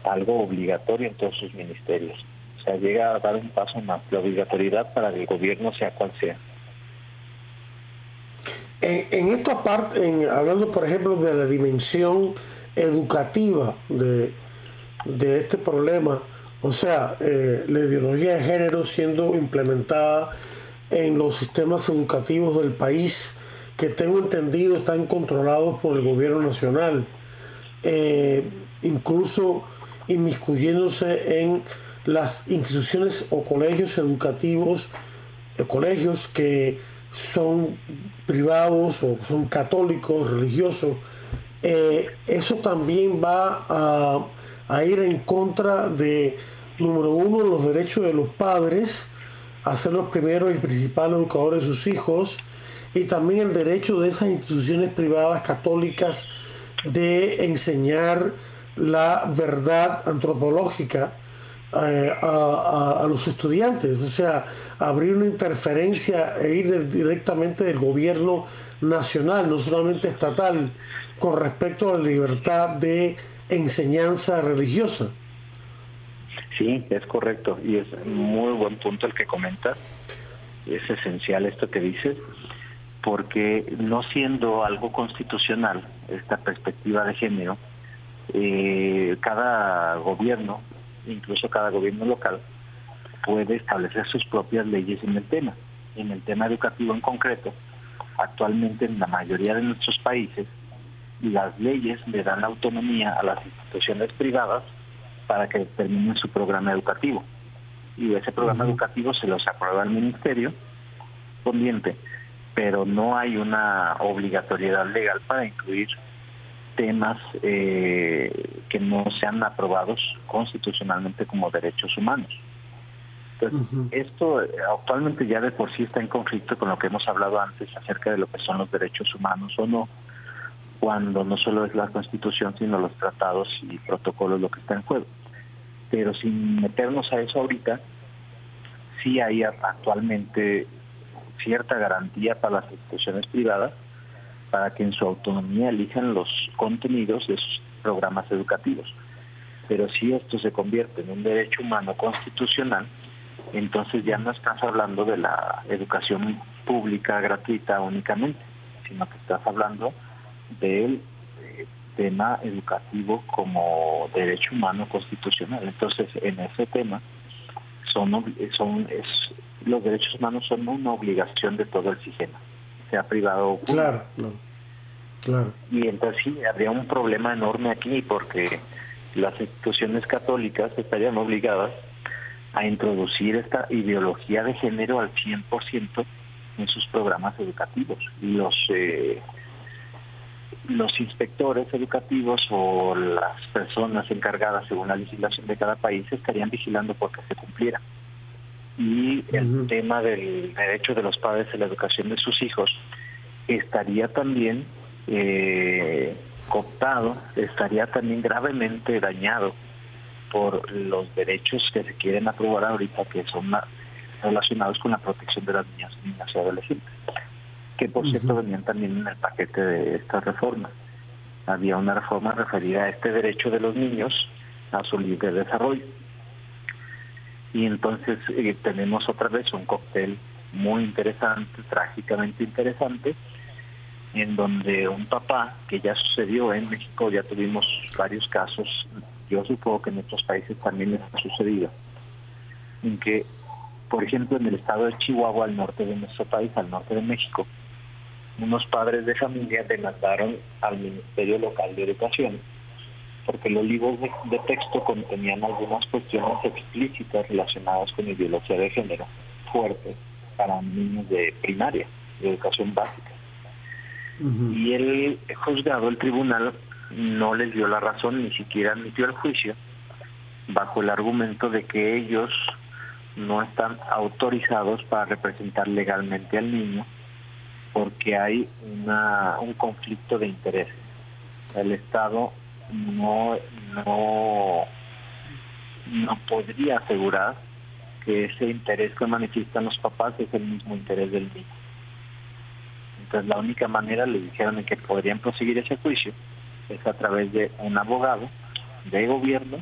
algo obligatorio en todos sus ministerios. O sea, llega a dar un paso más, la obligatoriedad para que el gobierno sea cual sea. En, esta parte, en, hablando por ejemplo de la dimensión educativa de, de este problema, o sea, eh, la ideología de género siendo implementada en los sistemas educativos del país, que tengo entendido están controlados por el gobierno nacional, eh, incluso inmiscuyéndose en las instituciones o colegios educativos, eh, colegios que son privados o son católicos, religiosos, eh, eso también va a, a, ir en contra de, número uno, los derechos de los padres a ser los primeros y principales educadores de sus hijos, y también el derecho de esas instituciones privadas católicas de enseñar la verdad antropológica eh, a, los estudiantes, o sea, abrir una interferencia e ir directamente del gobierno nacional, no solamente estatal, con respecto a la libertad de enseñanza religiosa. Sí, es correcto y es muy buen punto el que comentas. Es esencial esto que dices, porque no siendo algo constitucional esta perspectiva de género, eh, cada gobierno, incluso cada gobierno local, puede establecer sus propias leyes en el tema. En el tema educativo en concreto, actualmente en la mayoría de nuestros países, las leyes le dan autonomía a las instituciones privadas para que determinen su programa educativo. Y ese programa educativo se los aprueba el ministerio correspondiente, pero no hay una obligatoriedad legal para incluir temas eh, que no sean aprobados constitucionalmente como derechos humanos. Entonces, esto eh, actualmente ya de por sí está en conflicto con lo que hemos hablado antes acerca de lo que son los derechos humanos o no, cuando no solo es la Constitución, sino los tratados y protocolos lo que está en juego. Pero sin meternos a eso ahorita, sí hay actualmente cierta garantía para las instituciones privadas para que en su autonomía elijan los contenidos de sus programas educativos. Pero si esto se convierte en un derecho humano constitucional, entonces ya no estás hablando de la educación pública gratuita únicamente, sino que estás hablando del eh, tema educativo como derecho humano constitucional. Entonces, en ese tema, son, son es, los derechos humanos son una obligación de todo el sistema sea privado o público. Claro, claro. Y entonces sí, habría un problema enorme aquí porque las instituciones católicas estarían obligadas a introducir esta ideología de género al 100% en sus programas educativos. Y los, eh, los inspectores educativos o las personas encargadas según la legislación de cada país estarían vigilando porque se cumpliera y el tema del derecho de los padres a la educación de sus hijos estaría también eh, cooptado, estaría también gravemente dañado por los derechos que se quieren aprobar ahorita, que son relacionados con la protección de las niñas, niñas y adolescentes, que por cierto venían también en el paquete de esta reforma. Había una reforma referida a este derecho de los niños a su libre desarrollo. Y entonces eh, tenemos otra vez un cóctel muy interesante, trágicamente interesante, en donde un papá, que ya sucedió en México, ya tuvimos varios casos, yo supongo que en otros países también les ha sucedido, en que, por ejemplo, en el estado de Chihuahua, al norte de nuestro país, al norte de México, unos padres de familia demandaron al Ministerio Local de Educación porque los libros de, texto contenían algunas cuestiones explícitas relacionadas con ideología de género fuertes para niños de primaria, de educación básica. Y el juzgado, el tribunal, no les dio la razón, ni siquiera admitió el juicio, bajo el argumento de que ellos no están autorizados para representar legalmente al niño porque hay una, un conflicto de intereses. El Estado no, no, no podría asegurar que ese interés que manifiestan los papás es el mismo interés del niño. Entonces la única manera, le dijeron, que podrían proseguir ese juicio es a través de un abogado de gobierno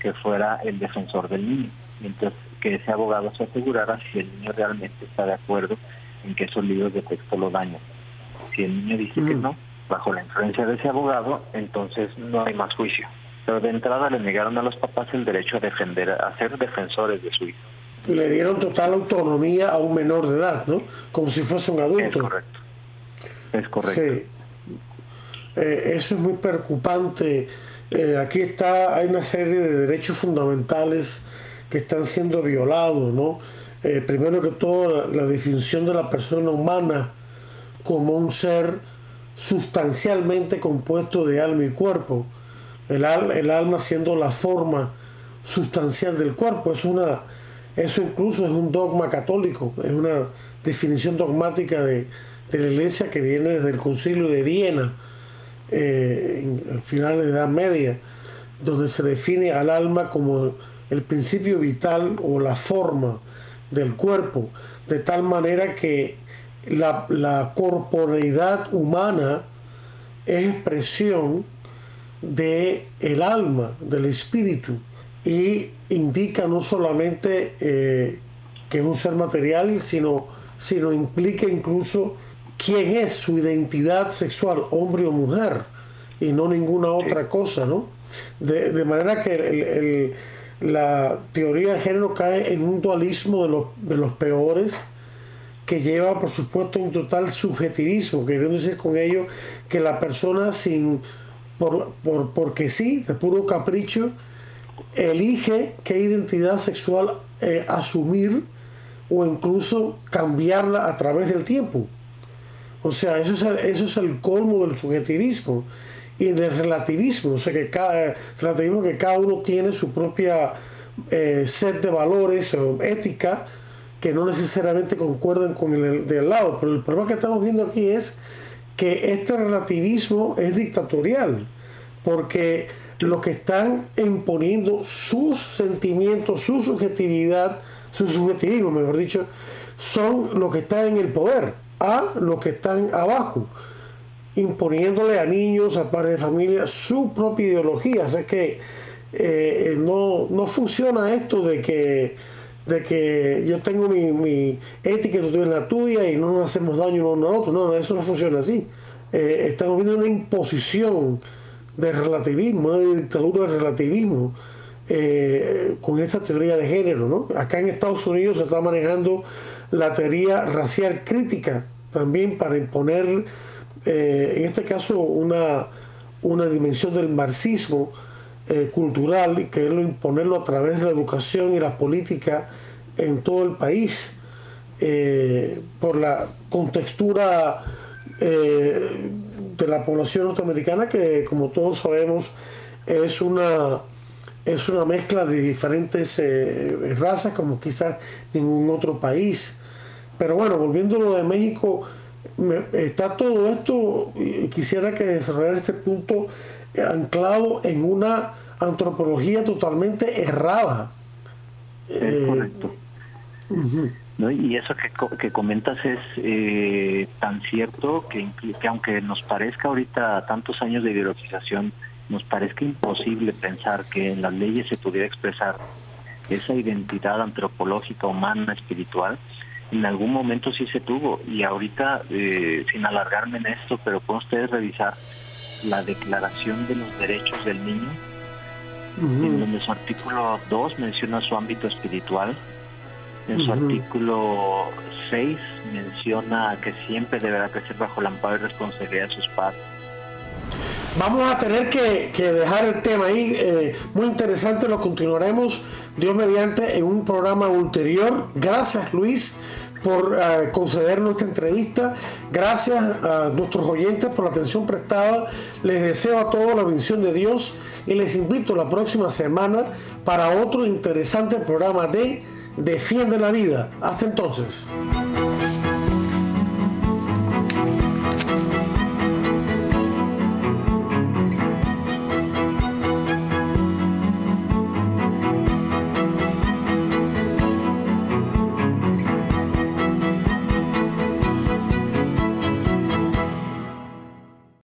que fuera el defensor del niño. Entonces que ese abogado se asegurara si el niño realmente está de acuerdo en que esos libros de texto lo dañan. Si el niño dice que mm. no, bajo la influencia de ese abogado, entonces no hay más juicio. Pero de entrada le negaron a los papás el derecho a defender, a ser defensores de su hijo. Y le dieron total autonomía a un menor de edad, ¿no? Como si fuese un adulto. Es correcto. Es correcto. Sí. Eh, eso es muy preocupante. Eh, aquí está, hay una serie de derechos fundamentales que están siendo violados, ¿no? Eh, primero que todo, la, definición de la persona humana como un ser sustancialmente compuesto de alma y cuerpo. El, el alma siendo la forma sustancial del cuerpo. Es una, eso incluso es un dogma católico, es una definición dogmática de, de la iglesia que viene desde el concilio de Viena, eh, al final de la Edad Media, donde se define al alma como el principio vital o la forma del cuerpo, de tal manera que la, la corporeidad humana es expresión de el alma, del espíritu, y indica no solamente eh, que es un ser material, sino, sino implica incluso quién es su identidad sexual, hombre o mujer, y no ninguna otra cosa, ¿no? De, manera que el la teoría de género cae en un dualismo de los, de los peores que lleva, por supuesto, un total subjetivismo, queriendo decir con ello que la persona sin, por, por, porque sí, de puro capricho, elige qué identidad sexual eh, asumir o incluso cambiarla a través del tiempo. O sea, eso es el, eso es el colmo del subjetivismo y del relativismo, o sea que cada, relativismo que cada uno tiene su propia eh, set de valores o ética que no necesariamente concuerdan con el del lado, pero el problema que estamos viendo aquí es que este relativismo es dictatorial, porque lo que están imponiendo sus sentimientos, su subjetividad, su subjetivismo, mejor dicho, son los que están en el poder, a los que están abajo imponiéndole a niños, a padres de familia, su propia ideología. O que eh, no, no, funciona esto de que, de que yo tengo mi, mi ética, tú tienes la tuya y no nos hacemos daño uno al otro. No, eso no funciona así. Eh, estamos viendo una imposición de relativismo, una dictadura de relativismo eh, con esta teoría de género. ¿no? Acá en Estados Unidos se está manejando la teoría racial crítica también para imponer eh, en este caso una, una dimensión del marxismo eh, cultural y quererlo imponerlo a través de la educación y la política en todo el país eh, por la contextura de la población norteamericana que como todos sabemos es una es una mezcla de diferentes razas como quizás ningún otro país pero bueno volviendo a lo de México está todo esto, y quisiera que desarrollara este punto anclado en una antropología totalmente errada. Es eh, correcto. Y eso que, que comentas es eh, tan cierto que, que aunque nos parezca ahorita tantos años de ideologización, nos parezca imposible pensar que en las leyes se pudiera expresar esa identidad antropológica, humana, espiritual, en algún momento sí se tuvo. Y ahorita, eh, sin alargarme en esto, pero pueden ustedes revisar la Declaración de los Derechos del Niño, en donde su artículo 2 menciona su ámbito espiritual, en su artículo 6 menciona que siempre deberá crecer bajo el amparo y responsabilidad de sus padres. Vamos a tener que, dejar el tema ahí, eh, muy interesante, lo continuaremos, Dios mediante, en un programa ulterior. Gracias Luis por eh, concedernos esta entrevista. Gracias a nuestros oyentes por la atención prestada. Les deseo a todos la bendición de Dios y les invito la próxima semana para otro interesante programa de defiende la vida. Hasta entonces.